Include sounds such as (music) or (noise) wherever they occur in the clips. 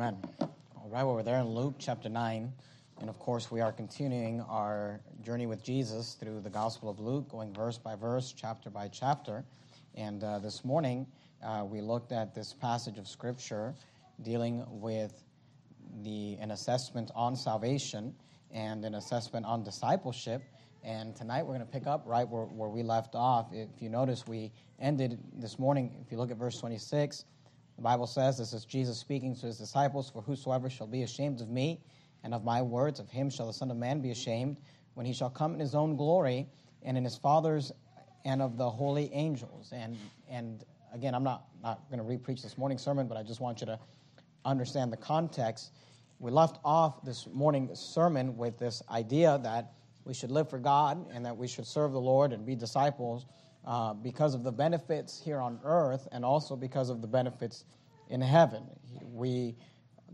Amen. All right, well, we're there in Luke chapter 9. And of course, we are continuing our journey with Jesus through the Gospel of Luke, going verse by verse, chapter by chapter. And uh, this morning, uh, we looked at this passage of Scripture dealing with the, an assessment on salvation and an assessment on discipleship. And tonight, we're going to pick up right where, where we left off. If you notice, we ended this morning, if you look at verse 26, the Bible says, This is Jesus speaking to his disciples, For whosoever shall be ashamed of me and of my words, of him shall the Son of Man be ashamed, when he shall come in his own glory and in his Father's and of the holy angels. And, and again, I'm not, not going to repreach this morning's sermon, but I just want you to understand the context. We left off this morning's sermon with this idea that we should live for God and that we should serve the Lord and be disciples uh, because of the benefits here on earth and also because of the benefits in heaven. We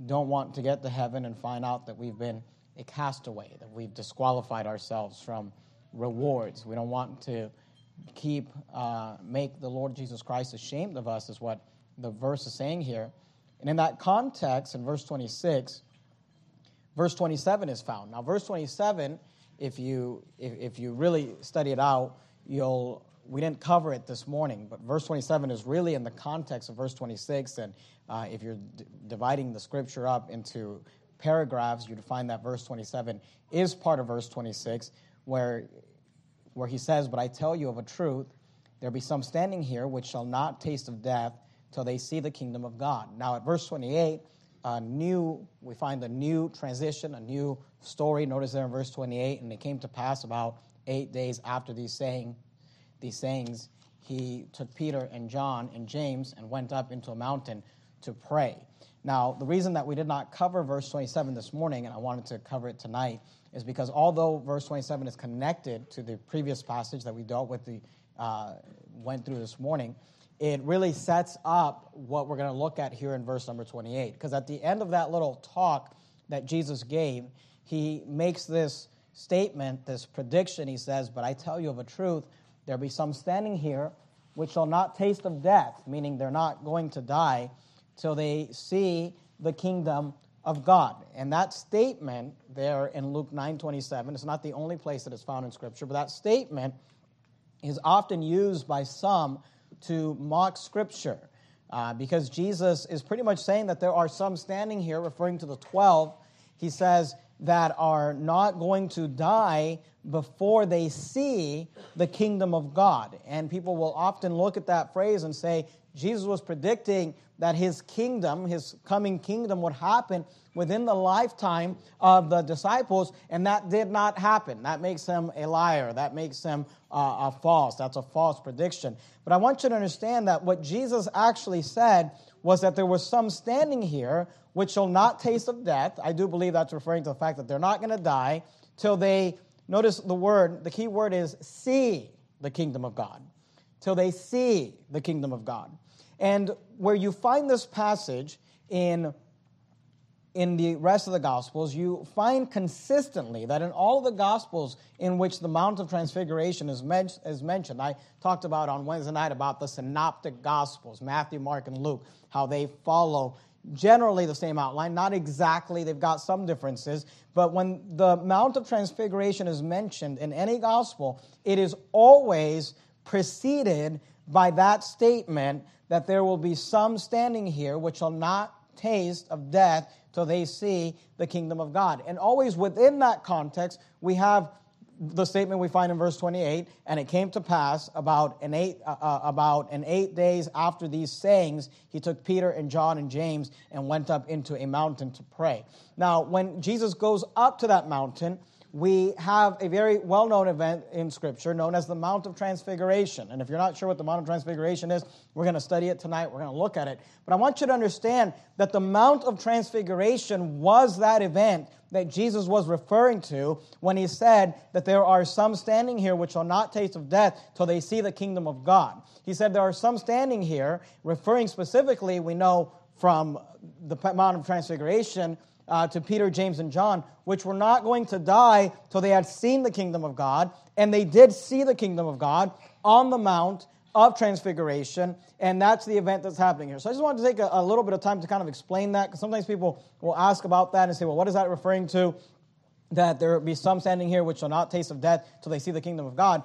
don't want to get to heaven and find out that we've been a castaway, that we've disqualified ourselves from rewards. We don't want to keep, uh, make the Lord Jesus Christ ashamed of us, is what the verse is saying here. And in that context, in verse 26, verse 27 is found. Now, verse 27, if you, if, if you really study it out, you'll we didn't cover it this morning, but verse 27 is really in the context of verse 26. And uh, if you're d- dividing the scripture up into paragraphs, you'd find that verse 27 is part of verse 26, where, where he says, But I tell you of a truth, there be some standing here which shall not taste of death till they see the kingdom of God. Now, at verse 28, a new, we find a new transition, a new story. Notice there in verse 28, and it came to pass about eight days after these saying these sayings, he took Peter and John and James and went up into a mountain to pray. Now, the reason that we did not cover verse 27 this morning, and I wanted to cover it tonight, is because although verse 27 is connected to the previous passage that we dealt with, the uh, went through this morning, it really sets up what we're going to look at here in verse number 28. Because at the end of that little talk that Jesus gave, he makes this statement, this prediction. He says, But I tell you of a truth, there be some standing here which shall not taste of death, meaning they're not going to die till they see the kingdom of God. And that statement there in Luke 9:27 is not the only place that is found in scripture, but that statement is often used by some to mock scripture. Uh, because Jesus is pretty much saying that there are some standing here, referring to the 12. He says, that are not going to die before they see the kingdom of God. And people will often look at that phrase and say, Jesus was predicting that his kingdom, his coming kingdom, would happen within the lifetime of the disciples, and that did not happen. That makes him a liar. That makes him uh, a false. That's a false prediction. But I want you to understand that what Jesus actually said was that there was some standing here which shall not taste of death. I do believe that's referring to the fact that they're not going to die till they, notice the word, the key word is see the kingdom of God. Till they see the kingdom of God. And where you find this passage in in the rest of the Gospels, you find consistently that in all the Gospels in which the Mount of Transfiguration is, men- is, mentioned, I talked about on Wednesday night about the Synoptic Gospels, Matthew, Mark, and Luke, how they follow generally the same outline, not exactly, they've got some differences. But when the Mount of Transfiguration is mentioned in any gospel, it is always preceded by that statement that there will be some standing here which shall not taste of death till they see the kingdom of God. And always within that context, we have the statement we find in verse 28 and it came to pass about an eight uh, uh, about an eight days after these sayings he took peter and john and james and went up into a mountain to pray. Now when jesus goes up to that mountain we have a very well known event in Scripture known as the Mount of Transfiguration. And if you're not sure what the Mount of Transfiguration is, we're going to study it tonight. We're going to look at it. But I want you to understand that the Mount of Transfiguration was that event that Jesus was referring to when he said that there are some standing here which shall not taste of death till they see the kingdom of God. He said there are some standing here, referring specifically, we know from the Mount of Transfiguration uh, to Peter, James, and John, which were not going to die till they had seen the kingdom of God. And they did see the kingdom of God on the mount of Transfiguration, and that's the event that's happening here. So I just wanted to take a, a little bit of time to kind of explain that, because sometimes people will ask about that and say, well, what is that referring to? That there be some standing here which shall not taste of death till they see the kingdom of God.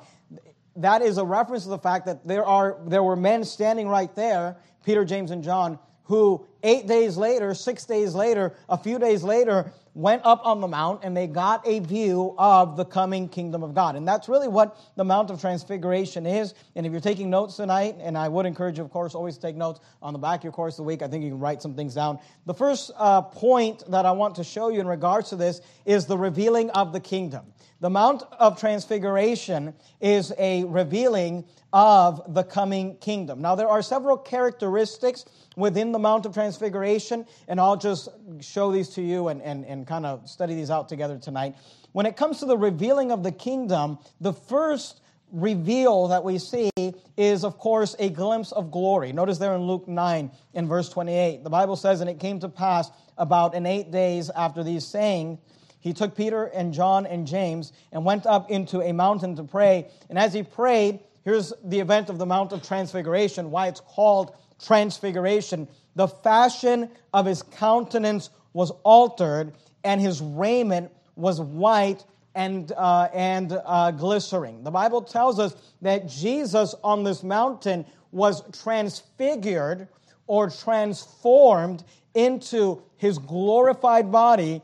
That is a reference to the fact that there, are, there were men standing right there, Peter, James, and John, who eight days later, six days later, a few days later, went up on the mount and they got a view of the coming kingdom of God. And that's really what the Mount of Transfiguration is. And if you're taking notes tonight, and I would encourage you, of course, always take notes on the back of your course of the week. I think you can write some things down. The first uh, point that I want to show you in regards to this is the revealing of the kingdom. The Mount of Transfiguration is a revealing of the coming kingdom. Now, there are several characteristics within the Mount of Transfiguration, and I'll just show these to you and, and, and kind of study these out together tonight. When it comes to the revealing of the kingdom, the first reveal that we see is, of course, a glimpse of glory. Notice there in Luke 9 in verse 28, the Bible says, And it came to pass about in eight days after these saying, he took Peter and John and James and went up into a mountain to pray. And as he prayed, here's the event of the Mount of Transfiguration, why it's called Transfiguration. The fashion of his countenance was altered, and his raiment was white and, uh, and uh, glistering. The Bible tells us that Jesus on this mountain was transfigured or transformed into his glorified body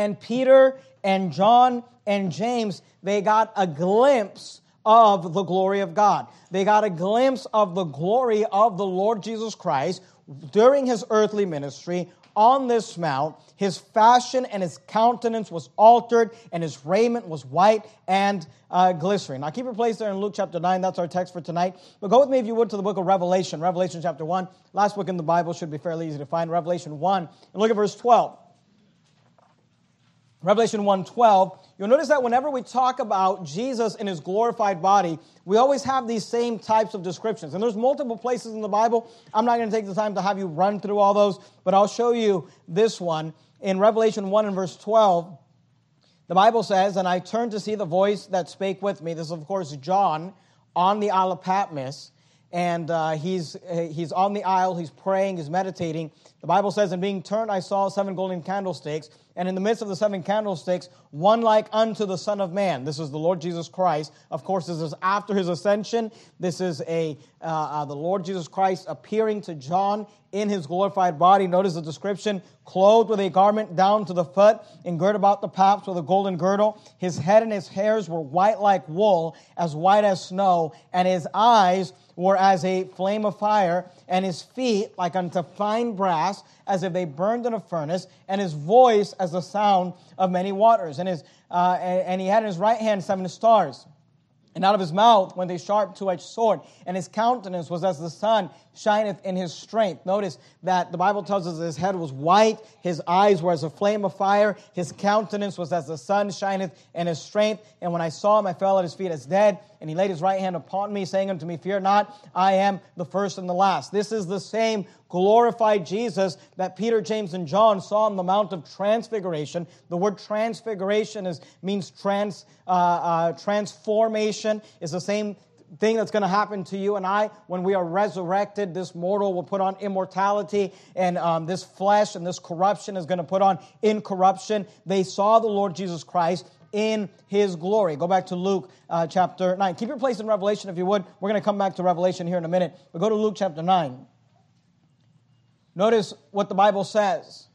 and Peter and John and James, they got a glimpse of the glory of God. They got a glimpse of the glory of the Lord Jesus Christ during his earthly ministry on this mount. His fashion and his countenance was altered, and his raiment was white and uh, glistering. Now, keep your place there in Luke chapter 9. That's our text for tonight. But go with me, if you would, to the book of Revelation. Revelation chapter 1. Last book in the Bible should be fairly easy to find. Revelation 1. And look at verse 12. Revelation 1:12, you'll notice that whenever we talk about Jesus in his glorified body, we always have these same types of descriptions. And there's multiple places in the Bible. I'm not going to take the time to have you run through all those, but I'll show you this one. In Revelation 1 and verse 12, the Bible says, And I turned to see the voice that spake with me. This is, of course, John on the Isle of Patmos. And uh, he's, he's on the isle, he's praying, he's meditating. The Bible says, And being turned, I saw seven golden candlesticks and in the midst of the seven candlesticks, one like unto the Son of Man. This is the Lord Jesus Christ. Of course, this is after his ascension. This is a uh, uh, the Lord Jesus Christ appearing to John in his glorified body. Notice the description: clothed with a garment down to the foot, and girt about the paps with a golden girdle. His head and his hairs were white like wool, as white as snow, and his eyes were as a flame of fire, and his feet like unto fine brass as if they burned in a furnace, and his voice as the sound of many waters. And, his, uh, and he had in his right hand seven stars. And out of his mouth went a sharp two edged sword, and his countenance was as the sun shineth in his strength. Notice that the Bible tells us his head was white, his eyes were as a flame of fire, his countenance was as the sun shineth in his strength. And when I saw him, I fell at his feet as dead, and he laid his right hand upon me, saying unto me, Fear not, I am the first and the last. This is the same glorified Jesus that Peter, James, and John saw on the Mount of Transfiguration. The word transfiguration is, means trans, uh, uh, transformation, is the same thing that's going to happen to you and I when we are resurrected. This mortal will put on immortality, and um, this flesh and this corruption is going to put on incorruption. They saw the Lord Jesus Christ in his glory. Go back to Luke uh, chapter 9. Keep your place in Revelation if you would. We're going to come back to Revelation here in a minute. But go to Luke chapter 9. Notice what the Bible says.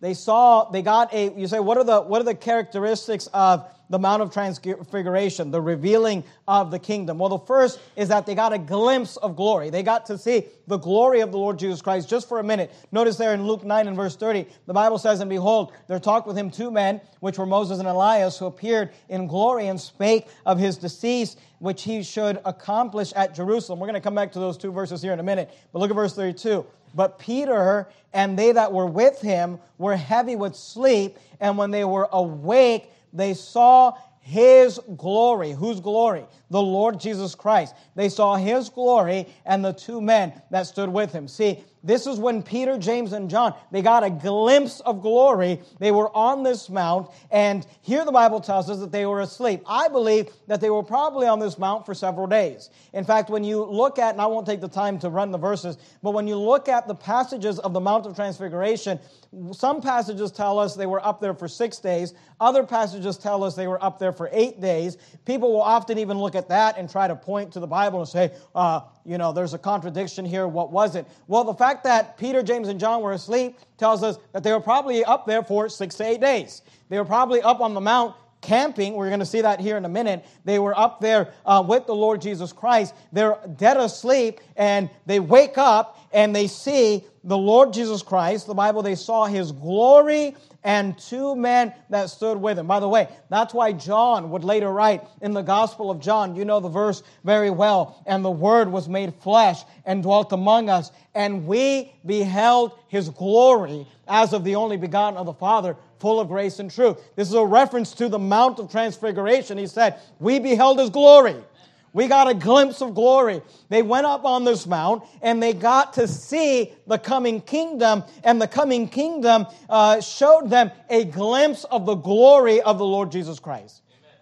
They saw, they got a, you say, what are the, what are the characteristics of the Mount of Transfiguration, the revealing of the kingdom? Well, the first is that they got a glimpse of glory. They got to see the glory of the Lord Jesus Christ just for a minute. Notice there in Luke 9 and verse 30, the Bible says, And behold, there talked with him two men, which were Moses and Elias, who appeared in glory and spake of his decease, which he should accomplish at Jerusalem. We're going to come back to those two verses here in a minute. But look at verse 32. But Peter and they that were with him were heavy with sleep, and when they were awake, they saw his glory. Whose glory? The Lord Jesus Christ. They saw his glory and the two men that stood with him. See, This is when Peter, James, and John, they got a glimpse of glory. They were on this mount, and here the Bible tells us that they were asleep. I believe that they were probably on this mount for several days. In fact, when you look at, and I won't take the time to run the verses, but when you look at the passages of the Mount of Transfiguration, some passages tell us they were up there for six days. Other passages tell us they were up there for eight days. People will often even look at that and try to point to the Bible and say, uh, you know, there's a contradiction here. What was it? Well, the fact that Peter, James, and John were asleep tells us that they were probably up there for six to eight days. They were probably up on the mount camping. We're going to see that here in a minute. They were up there uh, with the Lord Jesus Christ. They're dead asleep, and they wake up and they see the Lord Jesus Christ. The Bible, they saw his glory and two men that stood with him. By the way, that's why John would later write in the Gospel of John, you know the verse very well, and the Word was made flesh and dwelt among us, and we beheld his glory as of the only begotten of the Father, full of grace and truth. This is a reference to the Mount of Transfiguration. He said, We beheld his glory. We got a glimpse of glory. They went up on this mount and they got to see the coming kingdom, and the coming kingdom uh, showed them a glimpse of the glory of the Lord Jesus Christ. Amen.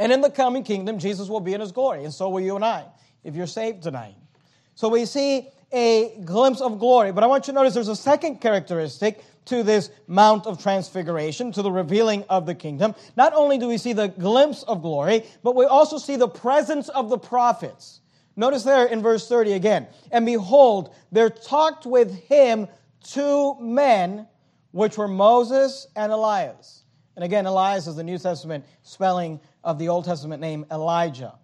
And in the coming kingdom, Jesus will be in his glory, and so will you and I, if you're saved tonight. So we see a glimpse of glory. But I want you to notice there's a second characteristic to this Mount of Transfiguration, to the revealing of the kingdom. Not only do we see the glimpse of glory, but we also see the presence of the prophets. Notice there in verse 30 again. And behold, there talked with him two men, which were Moses and Elias. And again, Elias is the New Testament spelling of the Old Testament name Elijah.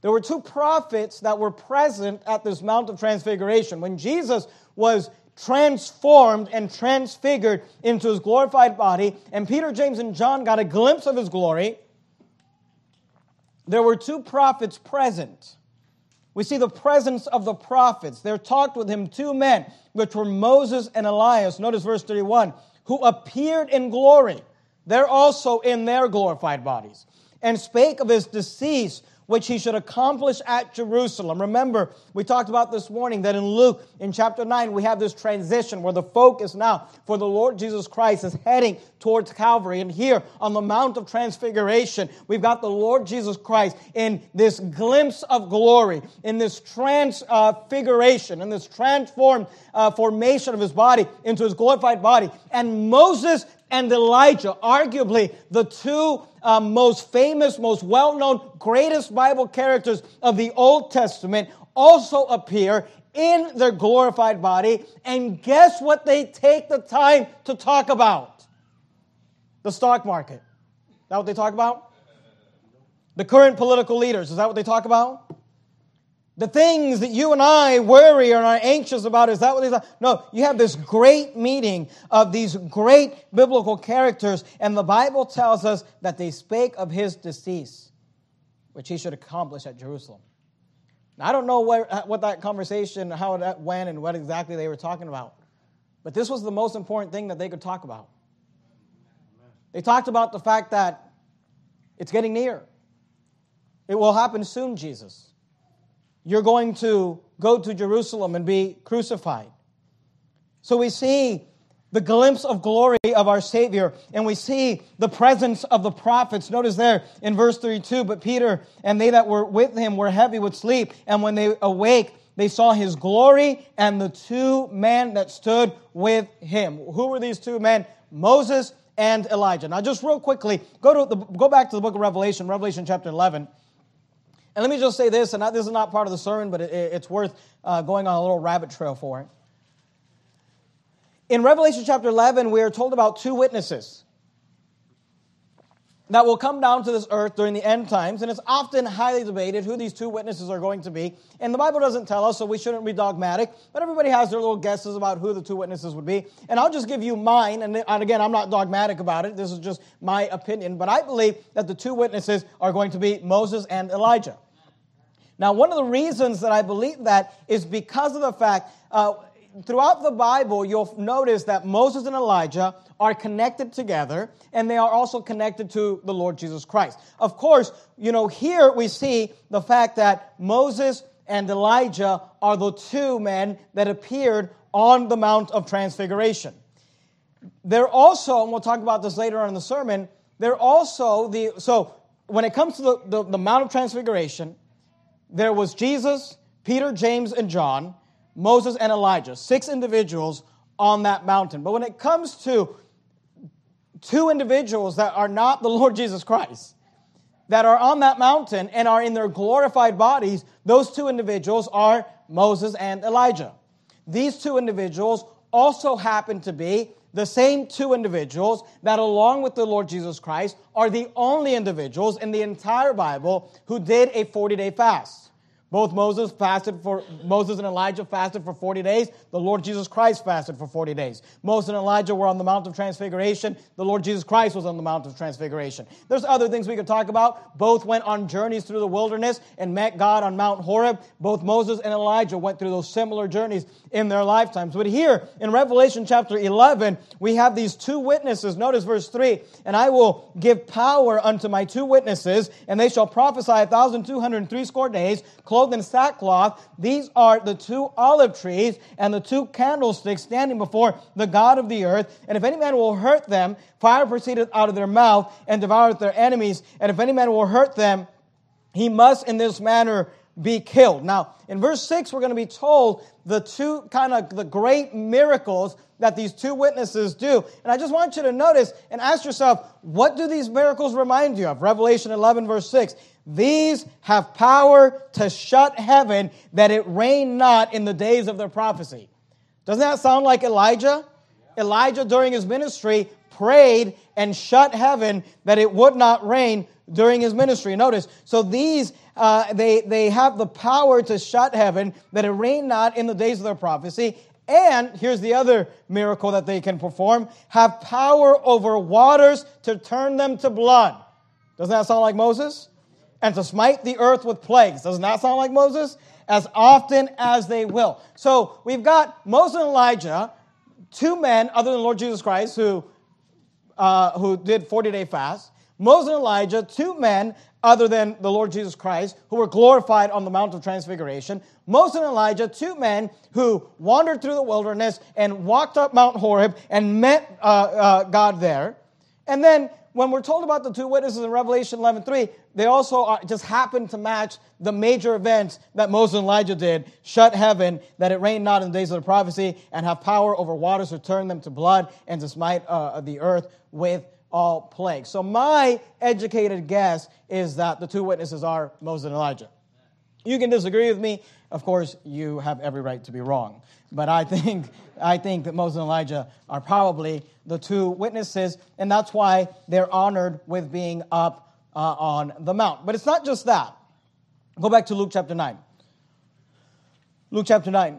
There were two prophets that were present at this Mount of Transfiguration. When Jesus was transformed and transfigured into his glorified body, and Peter, James, and John got a glimpse of his glory, there were two prophets present. We see the presence of the prophets. There talked with him two men, which were Moses and Elias. Notice verse 31 who appeared in glory. They're also in their glorified bodies, and spake of his decease which he should accomplish at Jerusalem. Remember, we talked about this morning that in Luke, in chapter 9, we have this transition where the focus now for the Lord Jesus Christ is heading towards Calvary. And here on the Mount of Transfiguration, we've got the Lord Jesus Christ in this glimpse of glory, in this transfiguration, in this transformed uh, formation of his body into his glorified body. And Moses and Elijah, arguably the two uh, most famous, most well known, greatest Bible characters of the Old Testament, also appear in their glorified body. And guess what they take the time to talk about? The stock market. Is that what they talk about? The current political leaders. Is that what they talk about? The things that you and I worry and are anxious about, is that what these No, you have this great meeting of these great biblical characters, and the Bible tells us that they spake of his decease, which he should accomplish at Jerusalem. Now, I don't know uh, what that conversation, how that went, and what exactly they were talking about, but this was the most important thing that they could talk about. They talked about the fact that it's getting near. It will happen soon, Jesus you're going to go to Jerusalem and be crucified. So we see the glimpse of glory of our Savior, and we see the presence of the prophets. Notice there in verse 32 But Peter and they that were with him were heavy with sleep, and when they awake, they saw his glory and the two men that stood with him. Who were these two men? Moses and Elijah. Now, just real quickly, go, to the, go back to the book of Revelation, Revelation chapter 11. And let me just say this, and this is not part of the sermon, but it's worth uh, going on a little rabbit trail for it. In Revelation chapter 11, we are told about two witnesses that will come down to this earth during the end times, and it's often highly debated who these two witnesses are going to be. And the Bible doesn't tell us, so we shouldn't be dogmatic, but everybody has their little guesses about who the two witnesses would be. And I'll just give you mine, and, and again, I'm not dogmatic about it, this is just my opinion, but I believe that the two witnesses are going to be Moses and Elijah. Now, one of the reasons that I believe that is because of the fact, uh, throughout the Bible, you'll notice that Moses and Elijah are connected together, and they are also connected to the Lord Jesus Christ. Of course, you know, here we see the fact that Moses and Elijah are the two men that appeared on the Mount of Transfiguration. They're also, and we'll talk about this later on in the sermon, they're also the, so when it comes to the, the, the Mount of Transfiguration, there was Jesus, Peter, James, and John, Moses, and Elijah, six individuals on that mountain. But when it comes to two individuals that are not the Lord (laughs) Jesus Christ, that are on that mountain and are in their glorified bodies, those two individuals are Moses and Elijah. These two individuals also happen to be the same two individuals that, along with the Lord Jesus Christ, are the only individuals in the entire Bible who did a 40 day fast. Both Moses fasted for Moses and Elijah fasted for 40 days. The Lord Jesus Christ fasted for 40 days. Moses and Elijah were on the Mount of Transfiguration. The Lord Jesus Christ was on the Mount of Transfiguration. There's other things we could talk about. Both went on journeys through the wilderness and met God on Mount Horeb. Both Moses and Elijah went through those similar journeys in their lifetimes. But here in Revelation chapter 11, we have these two witnesses. Notice verse 3 And I will give power unto my two witnesses, and they shall prophesy a thousand two hundred and three score days clothed in sackcloth. These are the two olive trees and the two candlesticks standing before the God of the earth. And if any man will hurt them, fire proceedeth out of their mouth and devoureth their enemies. And if any man will hurt them, he must in this manner be killed. Now, in verse 6, we're going to be told the two kind of the great miracles that these two witnesses do. And I just want you to notice and ask yourself, what do these miracles remind you of? Revelation 11, verse 6. These have power to shut heaven that it rain not in the days of their prophecy. Doesn't that sound like Elijah? Elijah, during his ministry, prayed and shut heaven that it would not rain during his ministry. Notice, so these, uh, they, they have the power to shut heaven that it rain not in the days of their prophecy. And here's the other miracle that they can perform have power over waters to turn them to blood. Doesn't that sound like Moses? And to smite the earth with plagues. Doesn't that sound like Moses? As often as they will. So we've got Moses and Elijah, two men other than Lord Jesus Christ who, uh, who did 40 day fast. Moses and Elijah, two men other than the Lord Jesus Christ, who were glorified on the Mount of Transfiguration. Moses and Elijah, two men who wandered through the wilderness and walked up Mount Horeb and met uh, uh, God there. And then when we're told about the two witnesses in Revelation 11:3, they also are, just happen to match the major events that Moses and Elijah did: shut heaven, that it rained not in the days of the prophecy, and have power over waters to turn them to blood, and to smite uh, the earth with all plagues. So my educated guess is that the two witnesses are Moses and Elijah. You can disagree with me. Of course, you have every right to be wrong. But I think, I think that Moses and Elijah are probably the two witnesses, and that's why they're honored with being up uh, on the mount. But it's not just that. Go back to Luke chapter 9. Luke chapter 9.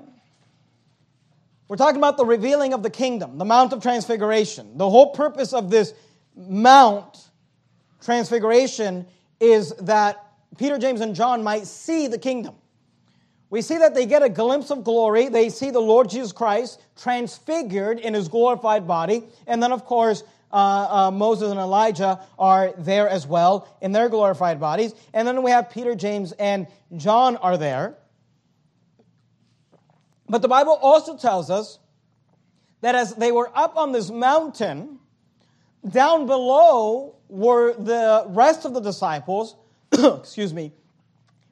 We're talking about the revealing of the kingdom, the Mount of Transfiguration. The whole purpose of this Mount Transfiguration is that Peter, James, and John might see the kingdom. We see that they get a glimpse of glory. They see the Lord Jesus Christ transfigured in his glorified body. And then, of course, uh, uh, Moses and Elijah are there as well in their glorified bodies. And then we have Peter, James, and John are there. But the Bible also tells us that as they were up on this mountain, down below were the rest of the disciples, (coughs) excuse me,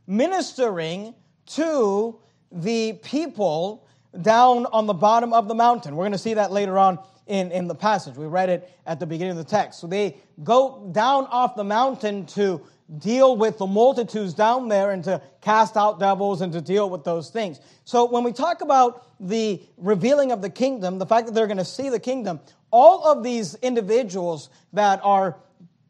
ministering to the people down on the bottom of the mountain. We're going to see that later on in, in the passage. We read it at the beginning of the text. So they go down off the mountain to deal with the multitudes down there and to cast out devils and to deal with those things. So when we talk about the revealing of the kingdom, the fact that they're going to see the kingdom, all of these individuals that are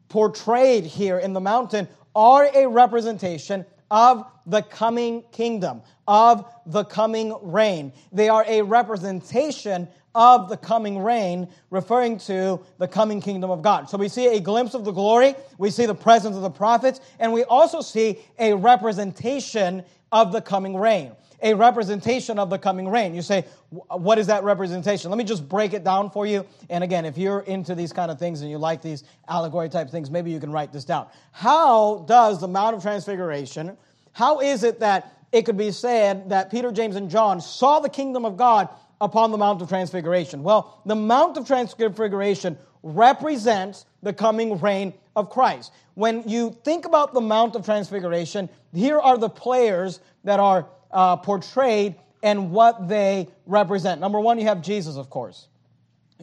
portrayed here in the mountain are a representation of the coming kingdom, of the coming reign. They are a representation of the coming reign, referring to the coming kingdom of God. So we see a glimpse of the glory, we see the presence of the prophets, and we also see a representation of the coming reign. A representation of the coming reign. You say, what is that representation? Let me just break it down for you. And again, if you're into these kind of things and you like these allegory type things, maybe you can write this down. How does the Mount of Transfiguration how is it that it could be said that Peter, James, and John saw the kingdom of God upon the Mount of Transfiguration? Well, the Mount of Transfiguration represents the coming reign of Christ. When you think about the Mount of Transfiguration, here are the players that are uh, portrayed and what they represent. Number one, you have Jesus, of course.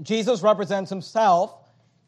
Jesus represents himself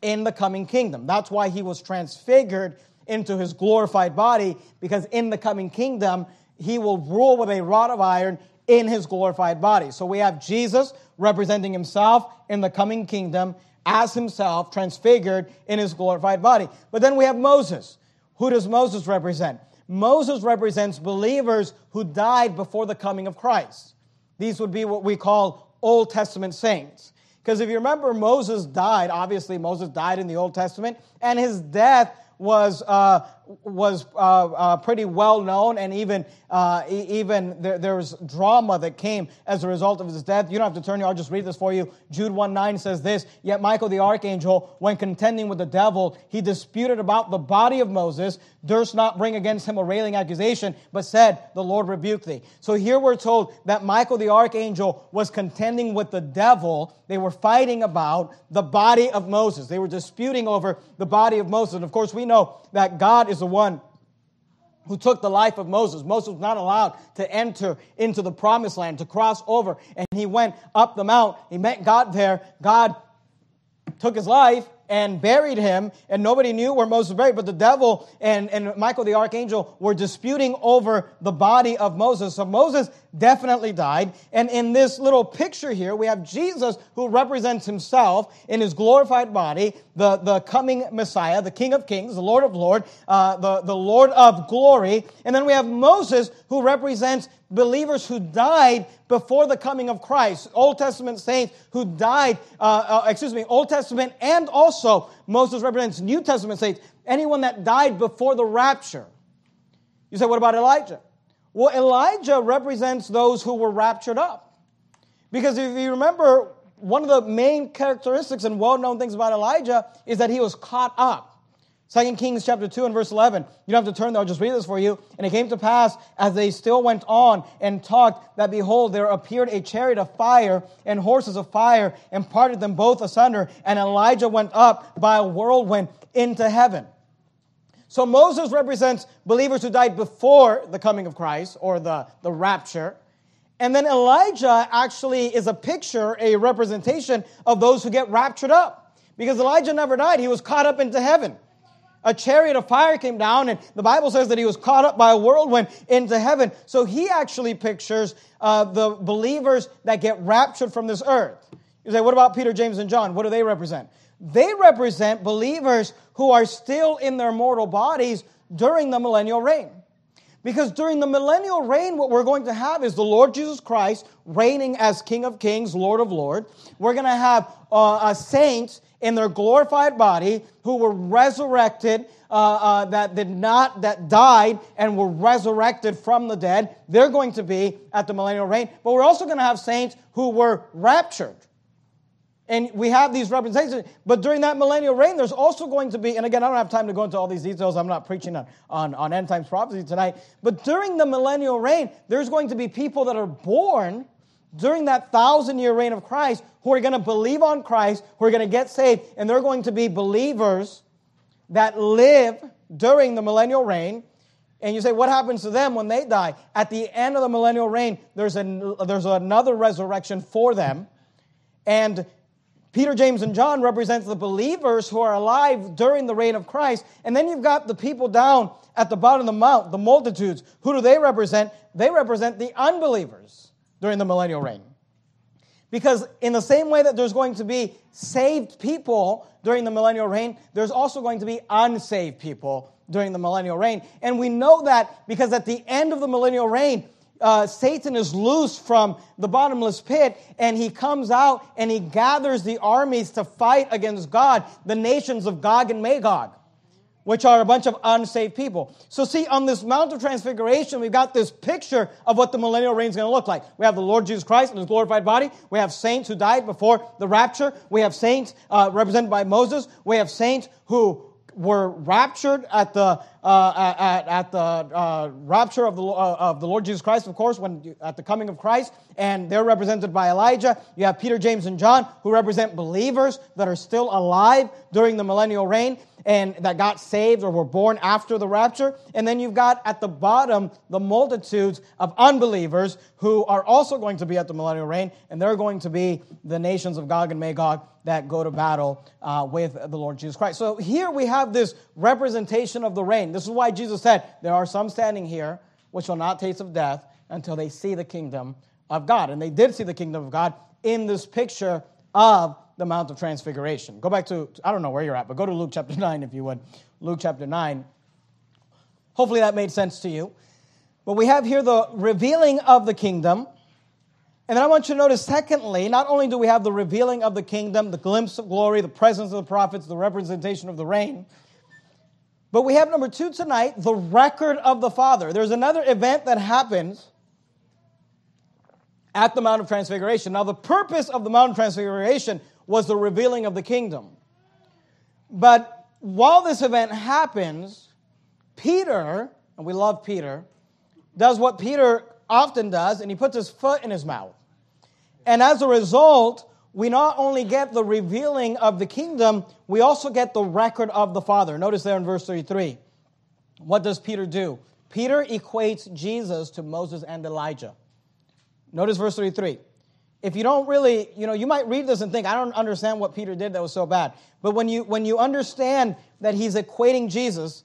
in the coming kingdom. That's why he was transfigured into his glorified body, because in the coming kingdom, he will rule with a rod of iron in his glorified body. So we have Jesus representing himself in the coming kingdom as himself transfigured in his glorified body. But then we have Moses. Who does Moses represent? Moses represents believers who died before the coming of Christ. These would be what we call Old Testament saints. Because if you remember, Moses died, obviously, Moses died in the Old Testament, and his death was, uh, was uh, uh, pretty well known, and even, uh, even there, there, was drama that came as a result of his death. You don't have to turn here, I'll just read this for you. Jude 1 9 says this Yet Michael the archangel, when contending with the devil, he disputed about the body of Moses, durst not bring against him a railing accusation, but said, The Lord rebuked thee. So here we're told that Michael the archangel was contending with the devil. They were fighting about the body of Moses. They were disputing over the body of Moses. And of course, we know that God is is the one who took the life of Moses. Moses was not allowed to enter into the promised land, to cross over, and he went up the mount. He met God there. God took his life, and buried him, and nobody knew where Moses was buried. But the devil and, and Michael the archangel were disputing over the body of Moses. So Moses definitely died. And in this little picture here, we have Jesus who represents himself in his glorified body, the, the coming Messiah, the King of Kings, the Lord of Lords, uh, the, the Lord of glory. And then we have Moses who represents believers who died before the coming of Christ, Old Testament saints who died, uh, uh, excuse me, Old Testament and also Moses represents New Testament saints, anyone that died before the rapture. You say, what about Elijah? Well, Elijah represents those who were raptured up. Because if you remember, one of the main characteristics and well known things about Elijah is that he was caught up. 2 Kings chapter 2 and verse 11. You don't have to turn there, I'll just read this for you. And it came to pass, as they still went on and talked, that behold, there appeared a chariot of fire and horses of fire and parted them both asunder. And Elijah went up by a whirlwind into heaven. So Moses represents believers who died before the coming of Christ or the, the rapture. And then Elijah actually is a picture, a representation of those who get raptured up. Because Elijah never died, he was caught up into heaven a chariot of fire came down, and the Bible says that he was caught up by a whirlwind into heaven. So he actually pictures uh, the believers that get raptured from this earth. You say, what about Peter, James, and John? What do they represent? They represent believers who are still in their mortal bodies during the millennial reign. Because during the millennial reign, what we're going to have is the Lord Jesus Christ reigning as King of Kings, Lord of Lords. We're going to have uh, saints in their glorified body who were resurrected uh, uh, that did not that died and were resurrected from the dead. They're going to be at the millennial reign. But we're also going to have saints who were raptured. And we have these representations. But during that millennial reign there's also going to be and again i don't have time to go into all these details. I'm not preaching on, on, on end times prophecy tonight. But during the millennial reign there's going to be people that are born during that thousand year reign of Christ who are going to believe on Christ, who are going to get saved, and they're going to be believers that live during the millennial reign. And you say, what happens to them when they die? At the end of the millennial reign, there's, a, there's another resurrection for them. And Peter, James, and John represents the believers who are alive during the reign of Christ. And then you've got the people down at the bottom of the mount, the multitudes. Who do they represent? They represent the unbelievers during the millennial reign. Because, in the same way that there's going to be saved people during the millennial reign, there's also going to be unsaved people during the millennial reign. And we know that because at the end of the millennial reign, uh, Satan is loose from the bottomless pit and he comes out and he gathers the armies to fight against God, the nations of Gog and Magog which are a bunch of unsaved people. So, see, on this Mount of Transfiguration, we've got this picture of what the millennial reign is going to look like. We have the Lord Jesus Christ in his glorified body. We have saints who died before the rapture. We have saints uh, represented by Moses. We have saints who were raptured at the, uh, at, at, the uh, rapture of the, uh, of the Lord Jesus Christ, of course, when, at the coming of Christ, and they're represented by Elijah. You have Peter, James, and John, who represent believers that are still alive during the millennial reign and that got saved or were born after the rapture. And then you've got at the bottom the multitudes of unbelievers who are also going to be at the millennial reign, and they're going to be the nations of Gog and Magog that go to battle uh, with the Lord Jesus Christ. So here we have this representation of the reign. This is why Jesus said, There are some standing here which shall not taste of death until they see the kingdom of God. And they did see the kingdom of God in this picture of the Mount of Transfiguration. Go back to, I don't know where you're at, but go to Luke chapter (laughs) 9 if you would. Luke chapter 9. Hopefully that made sense to you. But we have here the revealing of the kingdom. And then I want you to notice, secondly, not only do we have the revealing of the kingdom, the glimpse of glory, the presence of the prophets, the representation of the reign, but we have number two tonight, the record of the Father. There's another event that happens at the Mount of Transfiguration. Now, the purpose of the Mount of Transfiguration was the revealing of the kingdom. But while this event happens, Peter, and we love Peter, does what Peter often does, and he puts his foot in his mouth. And as a result, we not only get the revealing of the kingdom, we also get the record of the Father. Notice there in verse 33. What does Peter do? Peter equates Jesus to Moses and Elijah. Notice verse 33 if you don't really, you know, you might read this and think, I don't understand what Peter did that was so bad. But when you when you understand that he's equating Jesus,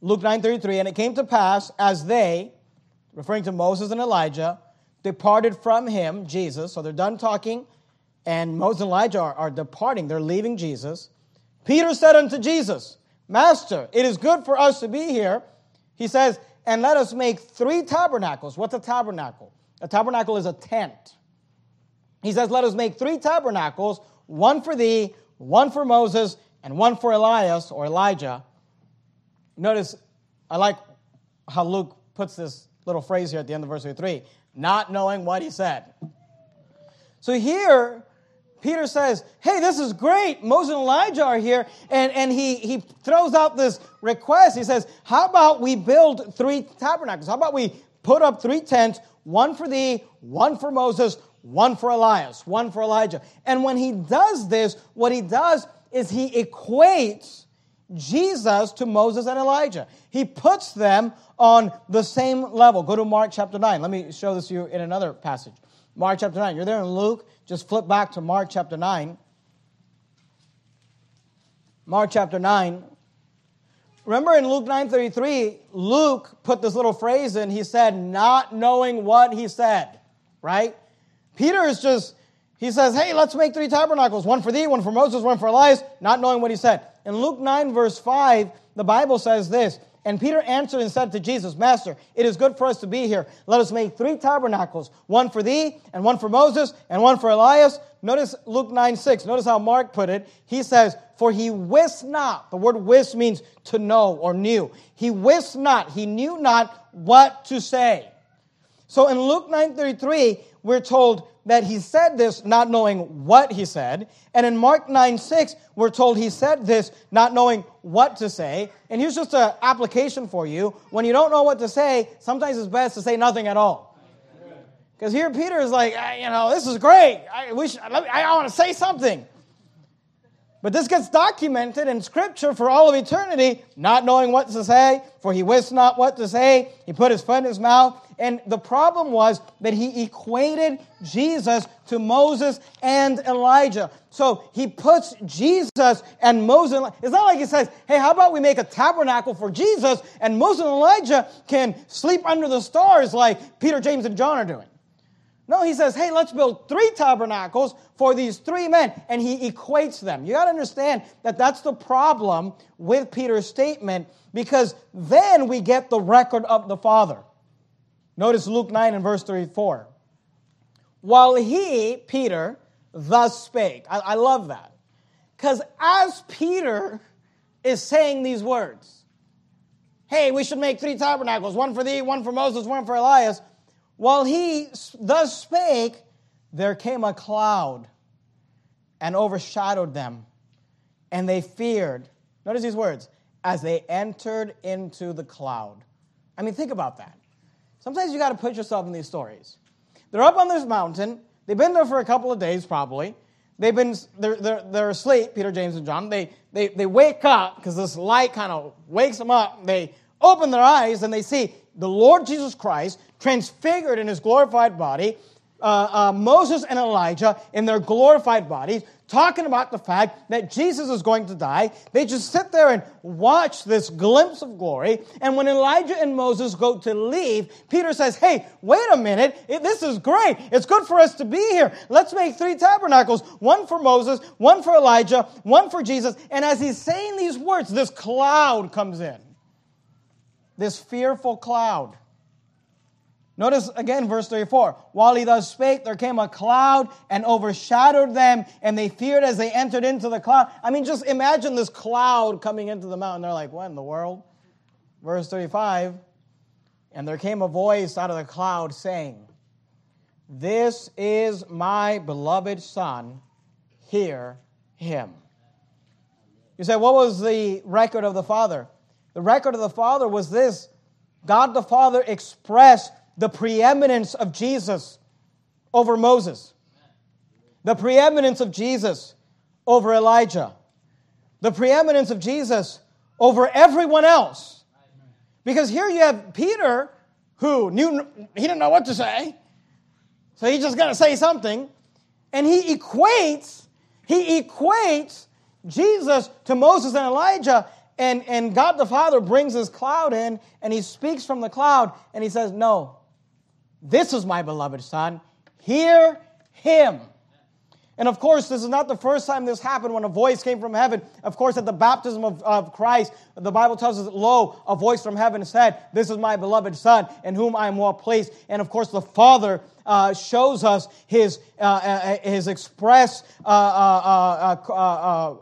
Luke 9:33, and it came to pass as they, referring to Moses and Elijah, departed from him, Jesus, so they're done talking, and Moses and Elijah are, are departing, they're leaving Jesus. Peter said unto Jesus, Master, it is good for us to be here. He says, and let us make three tabernacles. What's a tabernacle? A tabernacle is a tent. He says, Let us make three tabernacles, one for thee, one for Moses, and one for Elias or Elijah. Notice, I like how Luke puts this little phrase here at the end of verse 3 not knowing what he said. So here, Peter says, Hey, this is great. Moses and Elijah are here. And, and he, he throws out this request. He says, How about we build three tabernacles? How about we put up three tents, one for thee, one for Moses, one for Elias, one for Elijah. And when he does this, what he does is he equates Jesus to Moses and Elijah. He puts them on the same level. Go to Mark chapter 9. Let me show this to you in another passage. Mark chapter 9. You're there in Luke. Just flip back to Mark chapter 9. Mark chapter 9. Remember in Luke 9:33, Luke put this little phrase in. He said, not knowing what he said, right? Peter is just, he says, hey, let's make three tabernacles one for thee, one for Moses, one for Elias, not knowing what he said. In Luke 9, verse 5, the Bible says this And Peter answered and said to Jesus, Master, it is good for us to be here. Let us make three tabernacles one for thee, and one for Moses, and one for Elias. Notice Luke 9, 6. Notice how Mark put it. He says, For he wist not. The word wist means to know or knew. He wist not. He knew not what to say. So in Luke 9:33, we're told that he said this not knowing what he said. And in Mark 9 6, we're told he said this not knowing what to say. And here's just an application for you. When you don't know what to say, sometimes it's best to say nothing at all. Because here Peter is like, you know, this is great. I, wish, I, I want to say something. But this gets documented in Scripture for all of eternity, not knowing what to say, for he wist not what to say. He put his foot in his mouth. And the problem was that he equated Jesus to Moses and Elijah. So he puts Jesus and Moses. It's not like he says, hey, how about we make a tabernacle for Jesus and Moses and Elijah can sleep under the stars like Peter, James, and John are doing. No, he says, hey, let's build three tabernacles for these three men. And he equates them. You got to understand that that's the problem with Peter's statement because then we get the record of the Father. Notice Luke 9 and verse 34. While he, Peter, thus spake. I, I love that. Because as Peter is saying these words, hey, we should make three tabernacles one for thee, one for Moses, one for Elias. While he thus spake, there came a cloud and overshadowed them, and they feared Notice these words as they entered into the cloud. I mean, think about that. Sometimes you got to put yourself in these stories. They're up on this mountain. They've been there for a couple of days, probably. They've been, they're, they're, they're asleep, Peter, James, and John. They, they, they wake up because this light kind of wakes them up. They open their eyes and they see the Lord Jesus Christ transfigured in his glorified body, uh, uh, Moses and Elijah in their glorified bodies, talking about the fact that Jesus is going to die. They just sit there and watch this glimpse of glory. And when Elijah and Moses go to leave, Peter says, Hey, wait a minute. This is great. It's good for us to be here. Let's make three tabernacles one for Moses, one for Elijah, one for Jesus. And as he's saying these words, this cloud comes in. This fearful cloud. Notice again verse 34. While he thus spake, there came a cloud and overshadowed them, and they feared as they entered into the cloud. I mean, just imagine this cloud coming into the mountain. They're like, what in the world? Verse 35. And there came a voice out of the cloud saying, This is my beloved Son, hear him. You say, what was the record of the Father? The record of the Father was this God the Father expressed the preeminence of Jesus over Moses, the preeminence of Jesus over Elijah, the preeminence of Jesus over everyone else. Because here you have Peter, who knew he didn't know what to say, so he just got to say something, and he equates he equates Jesus to Moses and Elijah, and, and God the Father brings his cloud in, and he speaks from the cloud, and he says, No, this is my beloved Son. Hear him. And of course, this is not the first time this happened when a voice came from heaven. Of course, at the baptism of, of Christ, the Bible tells us, Lo, a voice from heaven said, This is my beloved Son, in whom I am well pleased. And of course, the Father uh, shows us his, uh, uh, his express uh, uh, uh,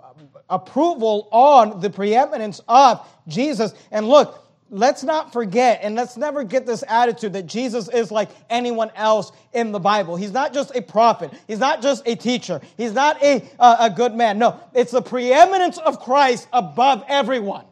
approval on the preeminence of Jesus. And look, let's not forget and let's never get this attitude that Jesus is like anyone else in the Bible. He's not just a prophet. He's not just a teacher. He's not a, uh, a good man. No, it's the preeminence of Christ above everyone.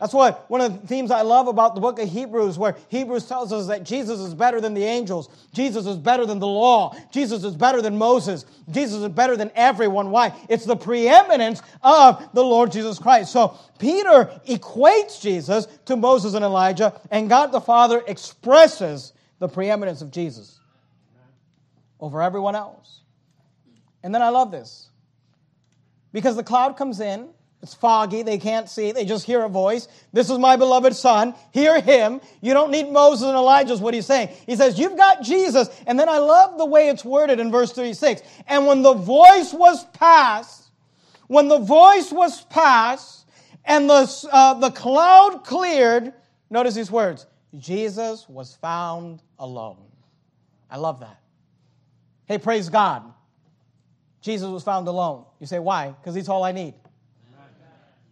That's what one of the themes I love about the book of Hebrews, where Hebrews tells us that Jesus is better than the angels. Jesus is better than the law. Jesus is better than Moses. Jesus is better than everyone. Why? It's the preeminence of the Lord Jesus Christ. So Peter equates Jesus to Moses and Elijah, and God the Father expresses the preeminence of Jesus over everyone else. And then I love this because the cloud comes in it's foggy. They can't see. They just hear a voice. This is my beloved son. Hear him. You don't need Moses and Elijah, is what he's saying. He says, You've got Jesus. And then I love the way it's worded in verse 36. And when the voice was passed, when the voice was passed and the, uh, the cloud cleared, notice these words Jesus was found alone. I love that. Hey, praise God. Jesus was found alone. You say, why? Because he's all I need.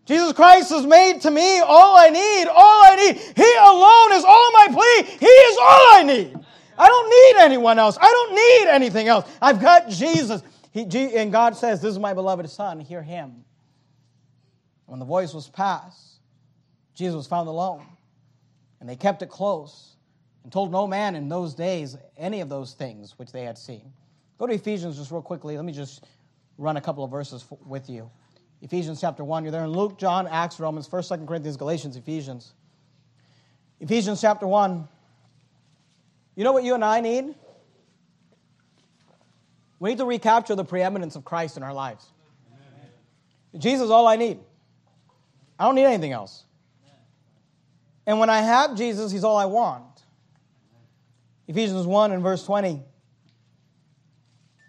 Jesus Christ has made to me all I need, all I need. He alone is all my plea. He is all I need. I don't need anyone else. I don't need anything else. I've got Jesus. He, and God says, This is my beloved Son. Hear him. When the voice was passed, Jesus was found alone. And they kept it close and told no man in those days any of those things which they had seen. Go to Ephesians just real quickly. Let me just run a couple of verses with you. Ephesians chapter 1. You're there in Luke, John, Acts, Romans, 1st, 2nd Corinthians, Galatians, Ephesians. Ephesians chapter 1. You know what you and I need? We need to recapture the preeminence of Christ in our lives. Jesus is all I need. I don't need anything else. And when I have Jesus, He's all I want. Ephesians 1 and verse 20.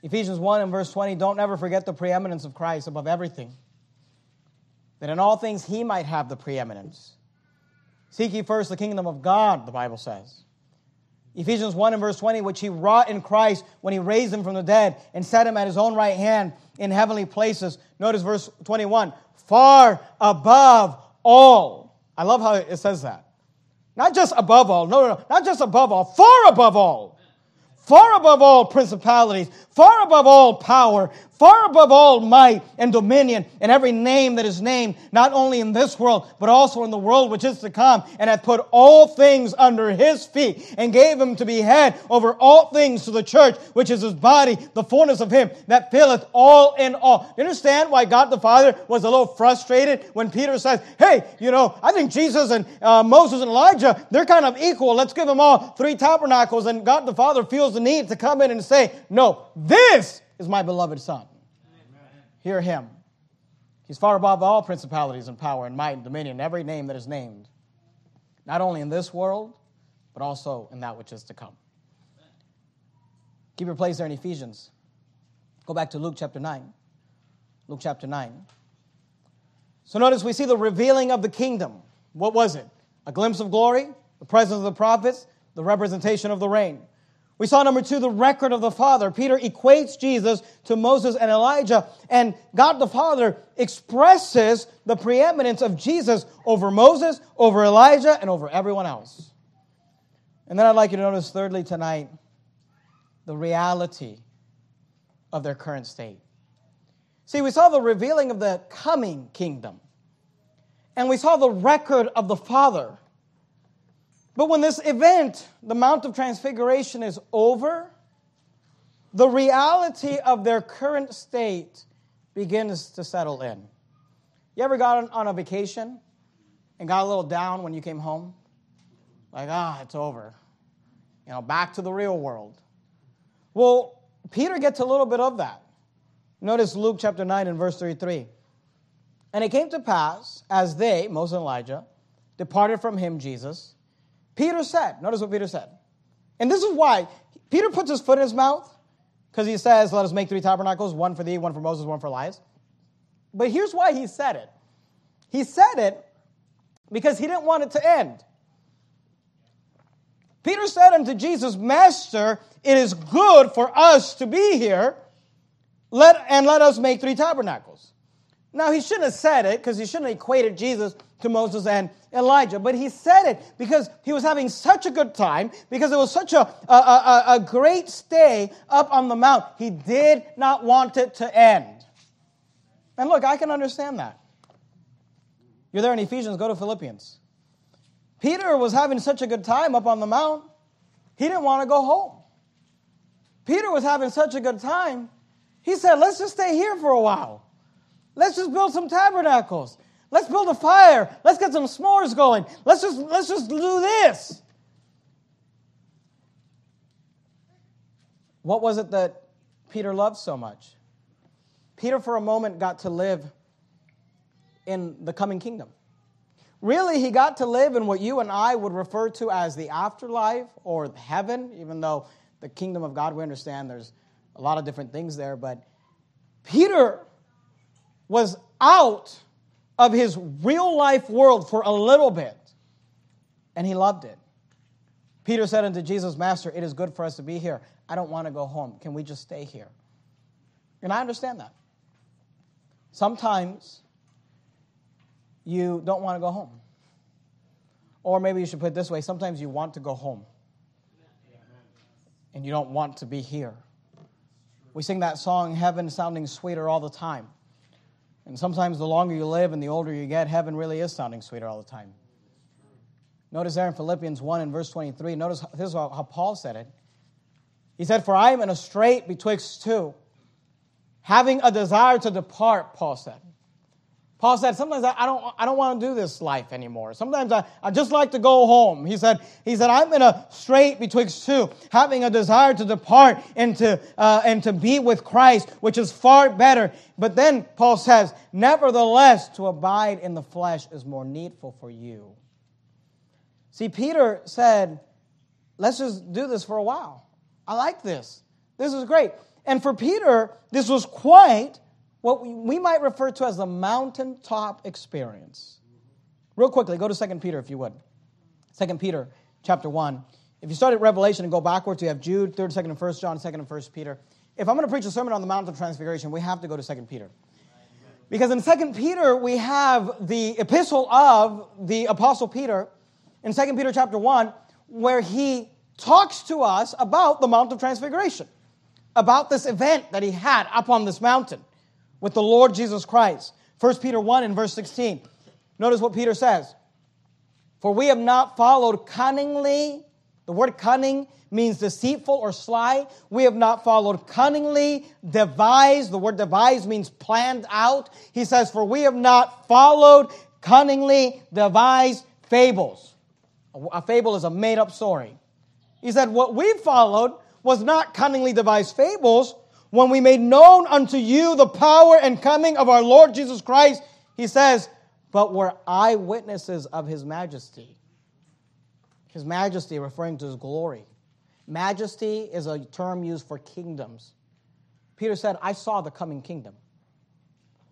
Ephesians 1 and verse 20, don't ever forget the preeminence of Christ above everything that in all things he might have the preeminence. Seek ye first the kingdom of God, the Bible says. Ephesians 1 and verse 20, which he wrought in Christ when he raised him from the dead and set him at his own right hand in heavenly places. Notice verse 21 far above all. I love how it says that. Not just above all, no, no, no, not just above all, far above all far above all principalities, far above all power, far above all might and dominion and every name that is named, not only in this world, but also in the world which is to come, and hath put all things under his feet, and gave him to be head over all things to the church, which is his body, the fullness of him that filleth all in all. You understand why God the Father was a little frustrated when Peter says, Hey, you know, I think Jesus and uh, Moses and Elijah, they're kind of equal. Let's give them all three tabernacles. And God the Father feels the need to come in and say, No, this is my beloved Son. Amen. Hear him. He's far above all principalities and power and might and dominion, every name that is named, not only in this world, but also in that which is to come. Keep your place there in Ephesians. Go back to Luke chapter 9. Luke chapter 9. So notice we see the revealing of the kingdom. What was it? A glimpse of glory, the presence of the prophets, the representation of the reign. We saw number two, the record of the Father. Peter equates Jesus to Moses and Elijah, and God the Father expresses the preeminence of Jesus over Moses, over Elijah, and over everyone else. And then I'd like you to notice, thirdly, tonight, the reality of their current state. See, we saw the revealing of the coming kingdom, and we saw the record of the Father. But when this event, the Mount of Transfiguration, is over, the reality of their current state begins to settle in. You ever got on a vacation and got a little down when you came home? Like, ah, it's over. You know, back to the real world. Well, Peter gets a little bit of that. Notice Luke chapter 9 and verse 33. And it came to pass, as they, Moses and Elijah, departed from him, Jesus, Peter said, notice what Peter said. And this is why Peter puts his foot in his mouth because he says, Let us make three tabernacles, one for thee, one for Moses, one for Elias. But here's why he said it. He said it because he didn't want it to end. Peter said unto Jesus, Master, it is good for us to be here, let, and let us make three tabernacles. Now, he shouldn't have said it because he shouldn't have equated Jesus to Moses and Elijah, but he said it because he was having such a good time, because it was such a, a, a, a great stay up on the mount. He did not want it to end. And look, I can understand that. You're there in Ephesians, go to Philippians. Peter was having such a good time up on the mount, he didn't want to go home. Peter was having such a good time, he said, Let's just stay here for a while. Let's just build some tabernacles. Let's build a fire. Let's get some s'mores going. Let's just, let's just do this. What was it that Peter loved so much? Peter, for a moment, got to live in the coming kingdom. Really, he got to live in what you and I would refer to as the afterlife or heaven, even though the kingdom of God, we understand there's a lot of different things there. But Peter was out of his real life world for a little bit, and he loved it. Peter said unto Jesus, Master, it is good for us to be here. I don't want to go home. Can we just stay here? And I understand that. Sometimes you don't want to go home. Or maybe you should put it this way sometimes you want to go home and you don't want to be here. We sing that song, Heaven Sounding Sweeter, all the time. And sometimes the longer you live and the older you get, heaven really is sounding sweeter all the time. Notice there in Philippians 1 and verse 23, notice this is how Paul said it. He said, For I am in a strait betwixt two, having a desire to depart, Paul said. Paul said, sometimes I don't, I don't want to do this life anymore. Sometimes I, I just like to go home. He said, he said, I'm in a strait betwixt two, having a desire to depart and to, uh, and to be with Christ, which is far better. But then Paul says, nevertheless, to abide in the flesh is more needful for you. See, Peter said, let's just do this for a while. I like this. This is great. And for Peter, this was quite what we might refer to as the mountaintop experience. Real quickly, go to 2 Peter if you would. 2 Peter chapter 1. If you start at Revelation and go backwards, you have Jude, 3rd, 2nd, and 1st John, 2nd, and 1st Peter. If I'm going to preach a sermon on the Mount of Transfiguration, we have to go to 2 Peter. Because in 2 Peter, we have the epistle of the Apostle Peter in 2 Peter chapter 1, where he talks to us about the Mount of Transfiguration about this event that he had up on this mountain with the Lord Jesus Christ. 1 Peter 1 and verse 16. Notice what Peter says. For we have not followed cunningly. The word cunning means deceitful or sly. We have not followed cunningly, devised. The word devised means planned out. He says, For we have not followed cunningly devised fables. A fable is a made up story. He said, What we followed was not cunningly devised fables. When we made known unto you the power and coming of our Lord Jesus Christ, he says, but were eyewitnesses of his majesty. His majesty referring to his glory. Majesty is a term used for kingdoms. Peter said, I saw the coming kingdom.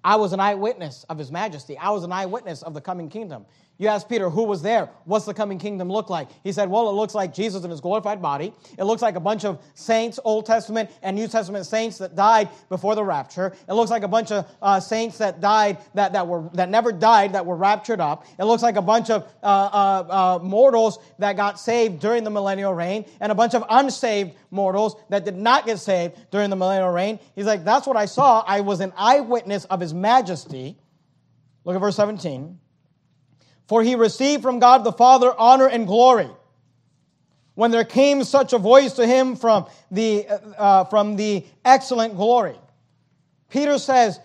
I was an eyewitness of his majesty. I was an eyewitness of the coming kingdom. You ask Peter, who was there? What's the coming kingdom look like? He said, Well, it looks like Jesus in his glorified body. It looks like a bunch of saints, Old Testament and New Testament saints that died before the rapture. It looks like a bunch of uh, saints that died, that, that, were, that never died, that were raptured up. It looks like a bunch of uh, uh, uh mortals that got saved during the millennial reign, and a bunch of unsaved mortals that did not get saved during the millennial reign. He's like, That's what I saw. I was an eyewitness of his majesty. Look at verse 17. For he received from God the Father honor and glory. When there came such a voice to him from the, uh, from the excellent glory. Peter says,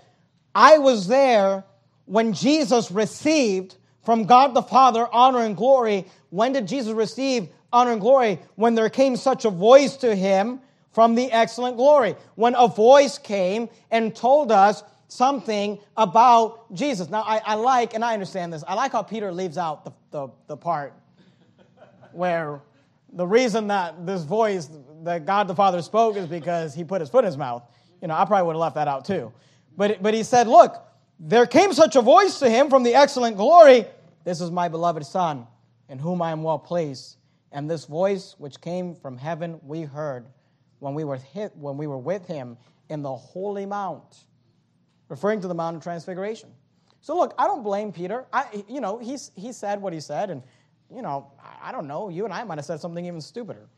I was there when Jesus received from God the Father honor and glory. When did Jesus receive honor and glory? When there came such a voice to him from the excellent glory. When a voice came and told us something about Jesus. Now, I, I, like, and I understand this, I like how Peter leaves out the, the, the part where the reason that this voice that God the Father spoke is because he put his foot in his mouth. You know, I probably would have left that out too. But, but he said, Look, there came such a voice to him from the excellent glory This is my beloved Son, in whom I am well pleased. And this voice which came from heaven we heard when we were, hit, when we were with him in the holy mount referring to the Mount of Transfiguration. So look, I don't blame Peter. I, you know, he's, he said what he said, and, you know, I don't know, you and I might have said something even stupider.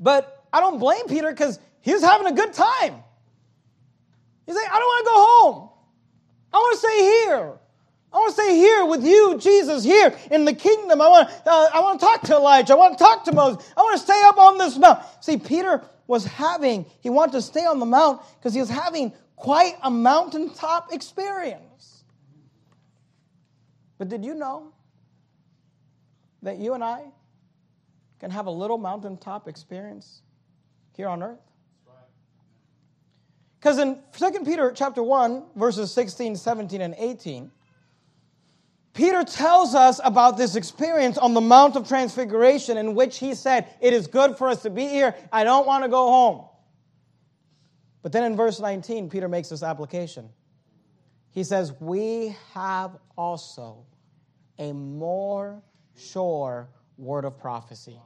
But I don't blame Peter because he was having a good time. He's like, I don't want to go home. I want to stay here. I want to stay here with you, Jesus, here in the kingdom. I want, uh, I want to talk to Elijah. I want to talk to Moses. I want to stay up on this mountain. See, Peter was having, he wanted to stay on the mount because he was having quite a mountaintop experience. But did you know that you and I can have a little mountaintop experience here on earth? Because in 2 Peter chapter 1, verses 16, 17, and 18, Peter tells us about this experience on the Mount of Transfiguration in which he said, It is good for us to be here. I don't want to go home. But then in verse 19, Peter makes this application. He says, We have also a more sure word of prophecy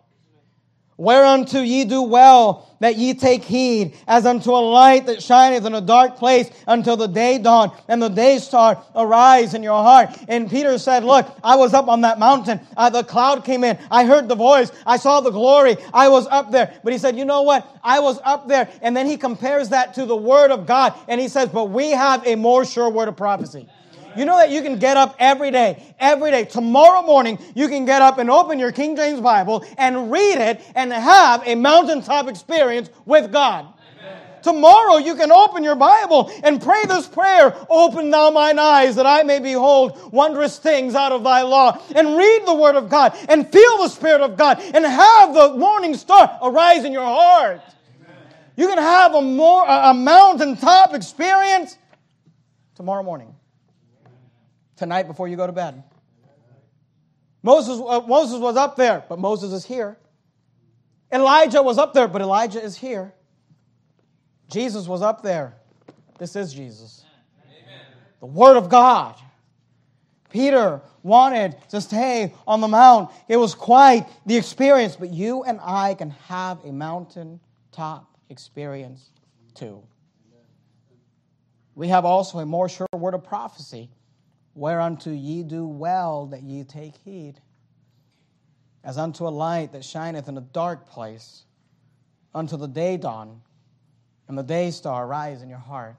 Whereunto ye do well that ye take heed, as unto a light that shineth in a dark place until the day dawn and the day star arise in your heart. And Peter said, Look, I was up on that mountain. Uh, the cloud came in. I heard the voice. I saw the glory. I was up there. But he said, You know what? I was up there. And then he compares that to the word of God. And he says, But we have a more sure word of prophecy. You know that you can get up every day, every day. Tomorrow morning, you can get up and open your King James Bible and read it and have a mountaintop experience with God. Tomorrow you can open your Bible and pray this prayer Open thou mine eyes that I may behold wondrous things out of thy law. And read the Word of God and feel the Spirit of God and have the morning star arise in your heart. You can have a, more, a mountaintop experience tomorrow morning tonight before you go to bed. Moses, uh, Moses was up there, but Moses is here. Elijah was up there, but Elijah is here. Jesus was up there. This is Jesus. Amen. The Word of God. Peter wanted to stay on the mount. It was quite the experience, but you and I can have a mountaintop experience too. We have also a more sure word of prophecy whereunto ye do well that ye take heed, as unto a light that shineth in a dark place until the day dawn and the day star rise in your heart.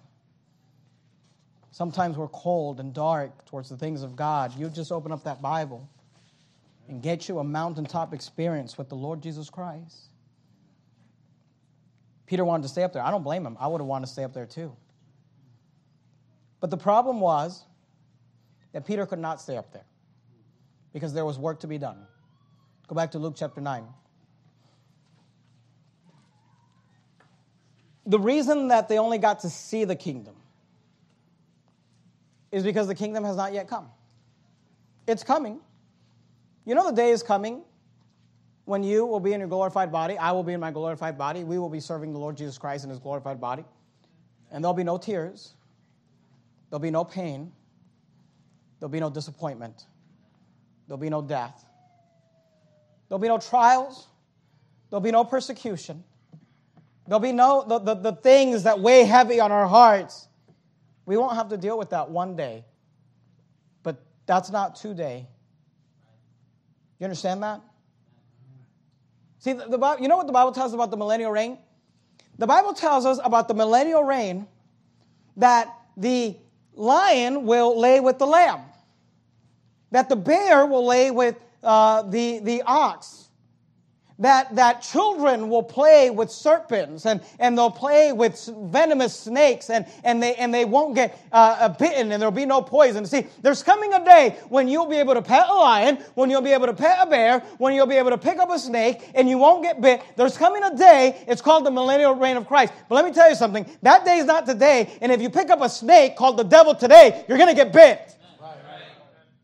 Sometimes we're cold and dark towards the things of God. You just open up that Bible and get you a mountaintop experience with the Lord Jesus Christ. Peter wanted to stay up there. I don't blame him. I would have wanted to stay up there too. But the problem was that Peter could not stay up there because there was work to be done. Go back to Luke chapter 9. The reason that they only got to see the kingdom is because the kingdom has not yet come. It's coming. You know, the day is coming when you will be in your glorified body. I will be in my glorified body. We will be serving the Lord Jesus Christ in his glorified body. And there'll be no tears, there'll be no pain, there'll be no disappointment, there'll be no death, there'll be no trials, there'll be no persecution. There'll be no, the, the, the things that weigh heavy on our hearts. We won't have to deal with that one day. But that's not today. You understand that? See, the, the, you know what the Bible tells us about the millennial reign? The Bible tells us about the millennial reign that the lion will lay with the lamb, that the bear will lay with uh, the, the ox, that, that children will play with serpents and, and they'll play with venomous snakes and, and, they, and they won't get uh, bitten and there'll be no poison. See, there's coming a day when you'll be able to pet a lion, when you'll be able to pet a bear, when you'll be able to pick up a snake and you won't get bit. There's coming a day, it's called the millennial reign of Christ. But let me tell you something, that day is not today. And if you pick up a snake called the devil today, you're going to get bit.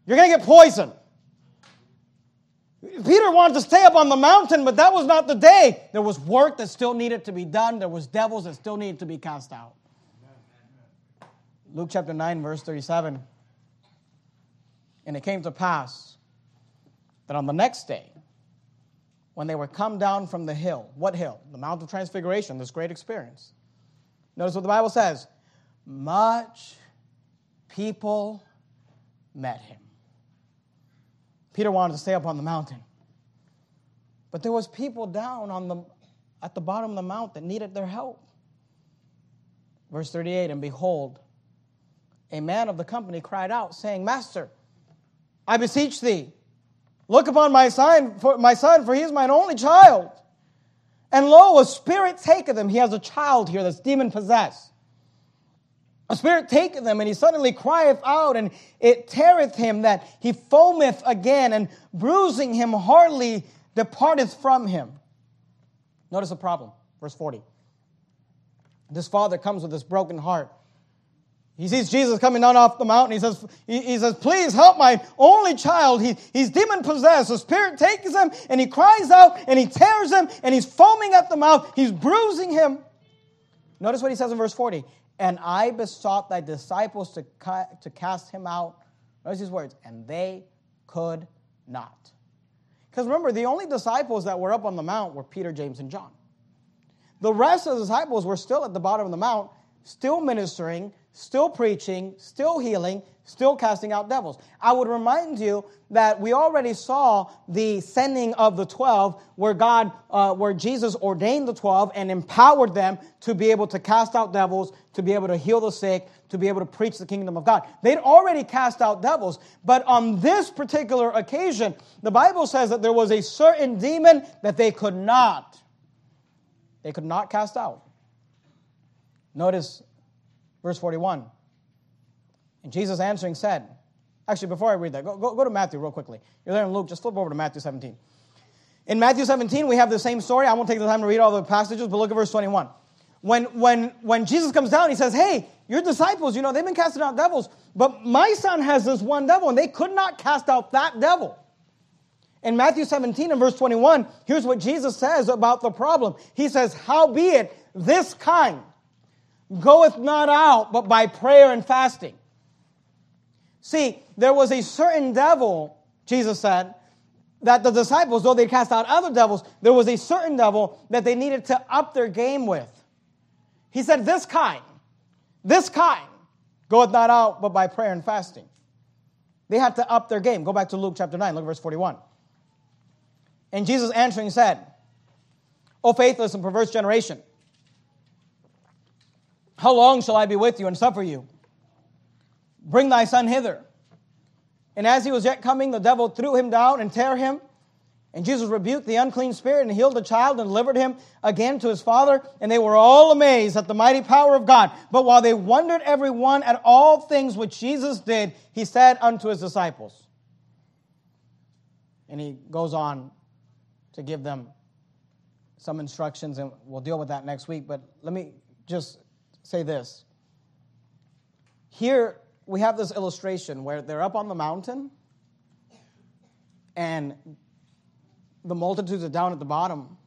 You're going to get poisoned. Peter wanted to stay up on the mountain, but that was not the day. There was work that still needed to be done, there was devils that still needed to be cast out. Luke chapter 9, verse 37. And it came to pass that on the next day, when they were come down from the hill, what hill? The Mount of Transfiguration, this great experience. Notice what the Bible says much people met him. Peter wanted to stay up on the mountain. But there was people down on the, at the bottom of the mount that needed their help. Verse 38 And behold, a man of the company cried out, saying, Master, I beseech thee, look upon my son, for, my son, for he is mine only child. And lo, a spirit taketh him. He has a child here that's demon possessed. A spirit taketh him, and he suddenly crieth out, and it teareth him that he foameth again, and bruising him hardly departeth from him. Notice the problem. Verse 40. This father comes with this broken heart. He sees Jesus coming down off the mountain. He says, he, he says Please help my only child. He, he's demon possessed. The spirit takes him and he cries out and he tears him and he's foaming at the mouth. He's bruising him. Notice what he says in verse 40. And I besought thy disciples to, ca- to cast him out. Notice these words. And they could not. Because remember, the only disciples that were up on the mount were Peter, James, and John. The rest of the disciples were still at the bottom of the mount, still ministering, still preaching, still healing, still casting out devils. I would remind you that we already saw the sending of the 12 where God, uh, where Jesus ordained the 12 and empowered them to be able to cast out devils, to be able to heal the sick, to be able to preach the kingdom of God. They'd already cast out devils, but on this particular occasion, the Bible says that there was a certain demon that they could not, they could not cast out. Notice verse 41. And Jesus answering said, actually, before I read that, go, go, go to Matthew real quickly. You're there in Luke, just flip over to Matthew 17. In Matthew 17, we have the same story. I won't take the time to read all the passages, but look at verse 21. When, when, when Jesus comes down, he says, Hey, your disciples, you know, they've been casting out devils, but my son has this one devil, and they could not cast out that devil. In Matthew 17 and verse 21, here's what Jesus says about the problem. He says, Howbeit, this kind goeth not out but by prayer and fasting. See, there was a certain devil, Jesus said, that the disciples, though they cast out other devils, there was a certain devil that they needed to up their game with. He said, This kind, this kind goeth not out but by prayer and fasting. They had to up their game. Go back to Luke chapter 9, look at verse 41. And Jesus answering said, O faithless and perverse generation, how long shall I be with you and suffer you? Bring thy son hither. And as he was yet coming, the devil threw him down and tear him. And Jesus rebuked the unclean spirit and healed the child and delivered him again to his father. And they were all amazed at the mighty power of God. But while they wondered every one at all things which Jesus did, he said unto his disciples. And he goes on to give them some instructions, and we'll deal with that next week. But let me just say this. Here we have this illustration where they're up on the mountain and the multitudes are down at the bottom.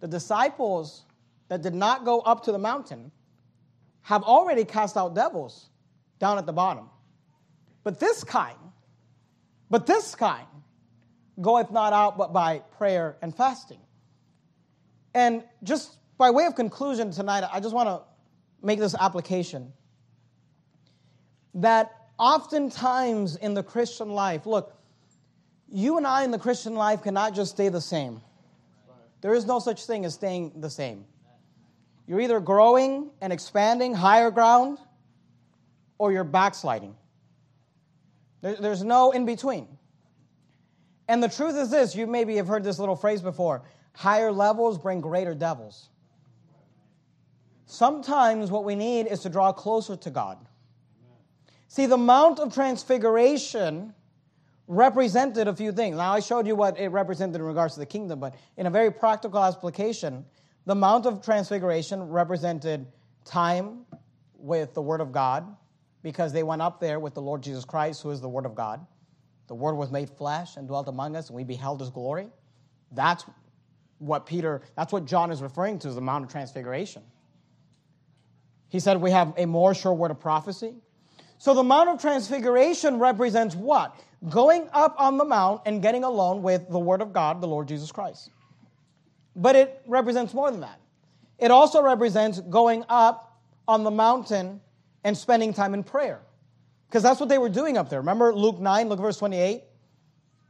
The disciples that did not go up to the mountain have already cast out devils down at the bottom. But this kind, but this kind goeth not out but by prayer and fasting. And just by way of conclusion tonight, I just want to make this application that oftentimes in the Christian life, look, you and I in the Christian life cannot just stay the same. There is no such thing as staying the same. You're either growing and expanding higher ground or you're backsliding. There's no in between. And the truth is this you maybe have heard this little phrase before higher levels bring greater devils. Sometimes what we need is to draw closer to God. See, the Mount of Transfiguration represented a few things. Now, I showed you what it represented in regards to the kingdom, but in a very practical application, the Mount of Transfiguration represented time with the Word of God because they went up there with the Lord Jesus Christ, who is the Word of God. The Word was made flesh and dwelt among us, and we beheld His glory. That's what Peter, that's what John is referring to as the Mount of Transfiguration. He said we have a more sure word of prophecy. So the Mount of Transfiguration represents what? Going up on the mount and getting alone with the Word of God, the Lord Jesus Christ. But it represents more than that. It also represents going up on the mountain and spending time in prayer. Because that's what they were doing up there. Remember Luke 9, look verse 28?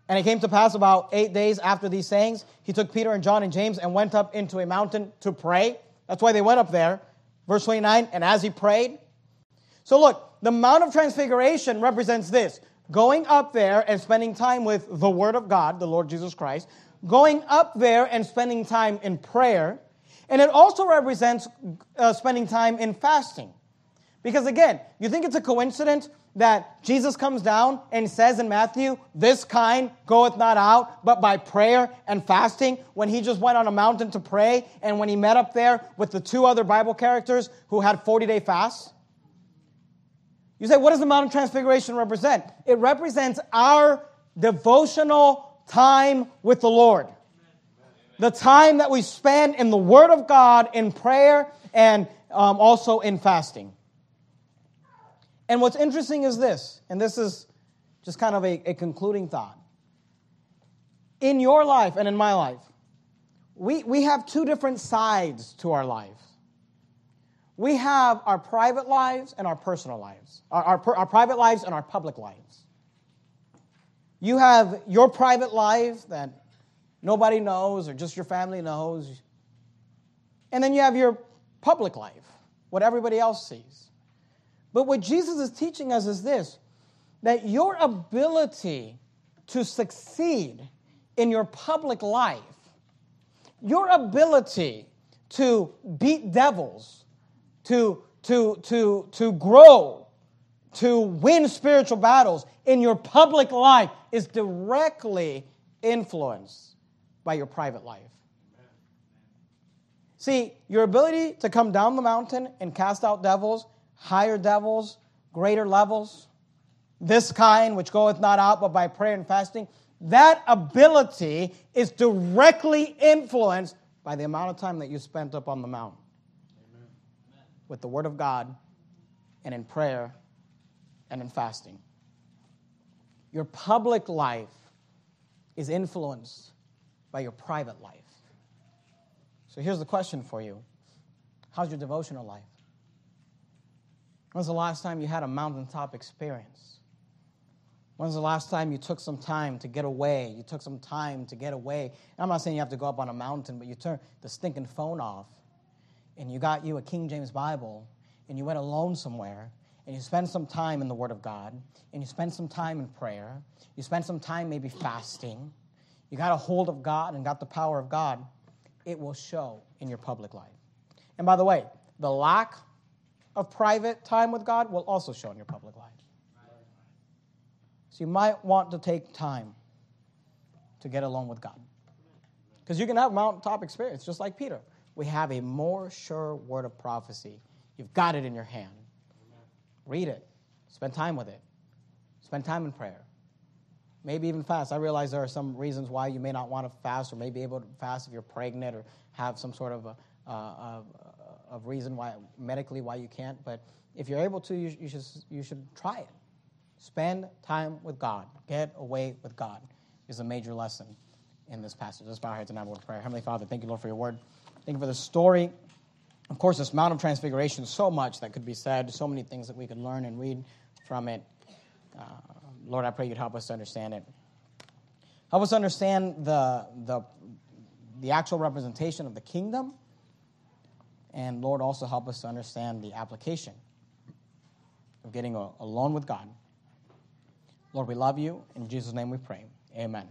And it came to pass about eight days after these sayings, he took Peter and John and James and went up into a mountain to pray. That's why they went up there. Verse 29, and as he prayed. So look, the Mount of Transfiguration represents this going up there and spending time with the Word of God, the Lord Jesus Christ, going up there and spending time in prayer. And it also represents uh, spending time in fasting. Because again, you think it's a coincidence that Jesus comes down and says in Matthew, This kind goeth not out but by prayer and fasting, when he just went on a mountain to pray and when he met up there with the two other Bible characters who had 40 day fasts? You say, what does the Mount of Transfiguration represent? It represents our devotional time with the Lord. The time that we spend in the Word of God, in prayer, and um, also in fasting. And what's interesting is this, and this is just kind of a, a concluding thought. In your life and in my life, we, we have two different sides to our life. We have our private lives and our personal lives, our, our, our private lives and our public lives. You have your private life that nobody knows or just your family knows. And then you have your public life, what everybody else sees. But what Jesus is teaching us is this that your ability to succeed in your public life, your ability to beat devils, to, to, to, to grow, to win spiritual battles in your public life is directly influenced by your private life. See, your ability to come down the mountain and cast out devils higher devils, greater levels, this kind which goeth not out but by prayer and fasting, that ability is directly influenced by the amount of time that you spent up on the mountain. With the Word of God and in prayer and in fasting. Your public life is influenced by your private life. So here's the question for you How's your devotional life? When's the last time you had a mountaintop experience? When's the last time you took some time to get away? You took some time to get away. I'm not saying you have to go up on a mountain, but you turn the stinking phone off and you got you a King James Bible and you went alone somewhere and you spend some time in the Word of God and you spend some time in prayer. You spend some time maybe fasting. You got a hold of God and got the power of God. It will show in your public life. And by the way, the lack of private time with God will also show in your public life. So you might want to take time to get along with God. Because you can have mountaintop experience, just like Peter. We have a more sure word of prophecy. You've got it in your hand. Read it. Spend time with it. Spend time in prayer. Maybe even fast. I realize there are some reasons why you may not want to fast or may be able to fast if you're pregnant or have some sort of a, uh, of reason why medically why you can't. But if you're able to, you, you, should, you should try it. Spend time with God. Get away with God is a major lesson in this passage. Let's bow our heads and have a word of prayer. Heavenly Father, thank you, Lord, for your word. Thank you for the story. Of course, this Mount of Transfiguration, so much that could be said, so many things that we could learn and read from it. Uh, Lord, I pray you'd help us to understand it. Help us understand the, the, the actual representation of the kingdom. And Lord, also help us to understand the application of getting alone with God Lord, we love you. In Jesus' name we pray. Amen.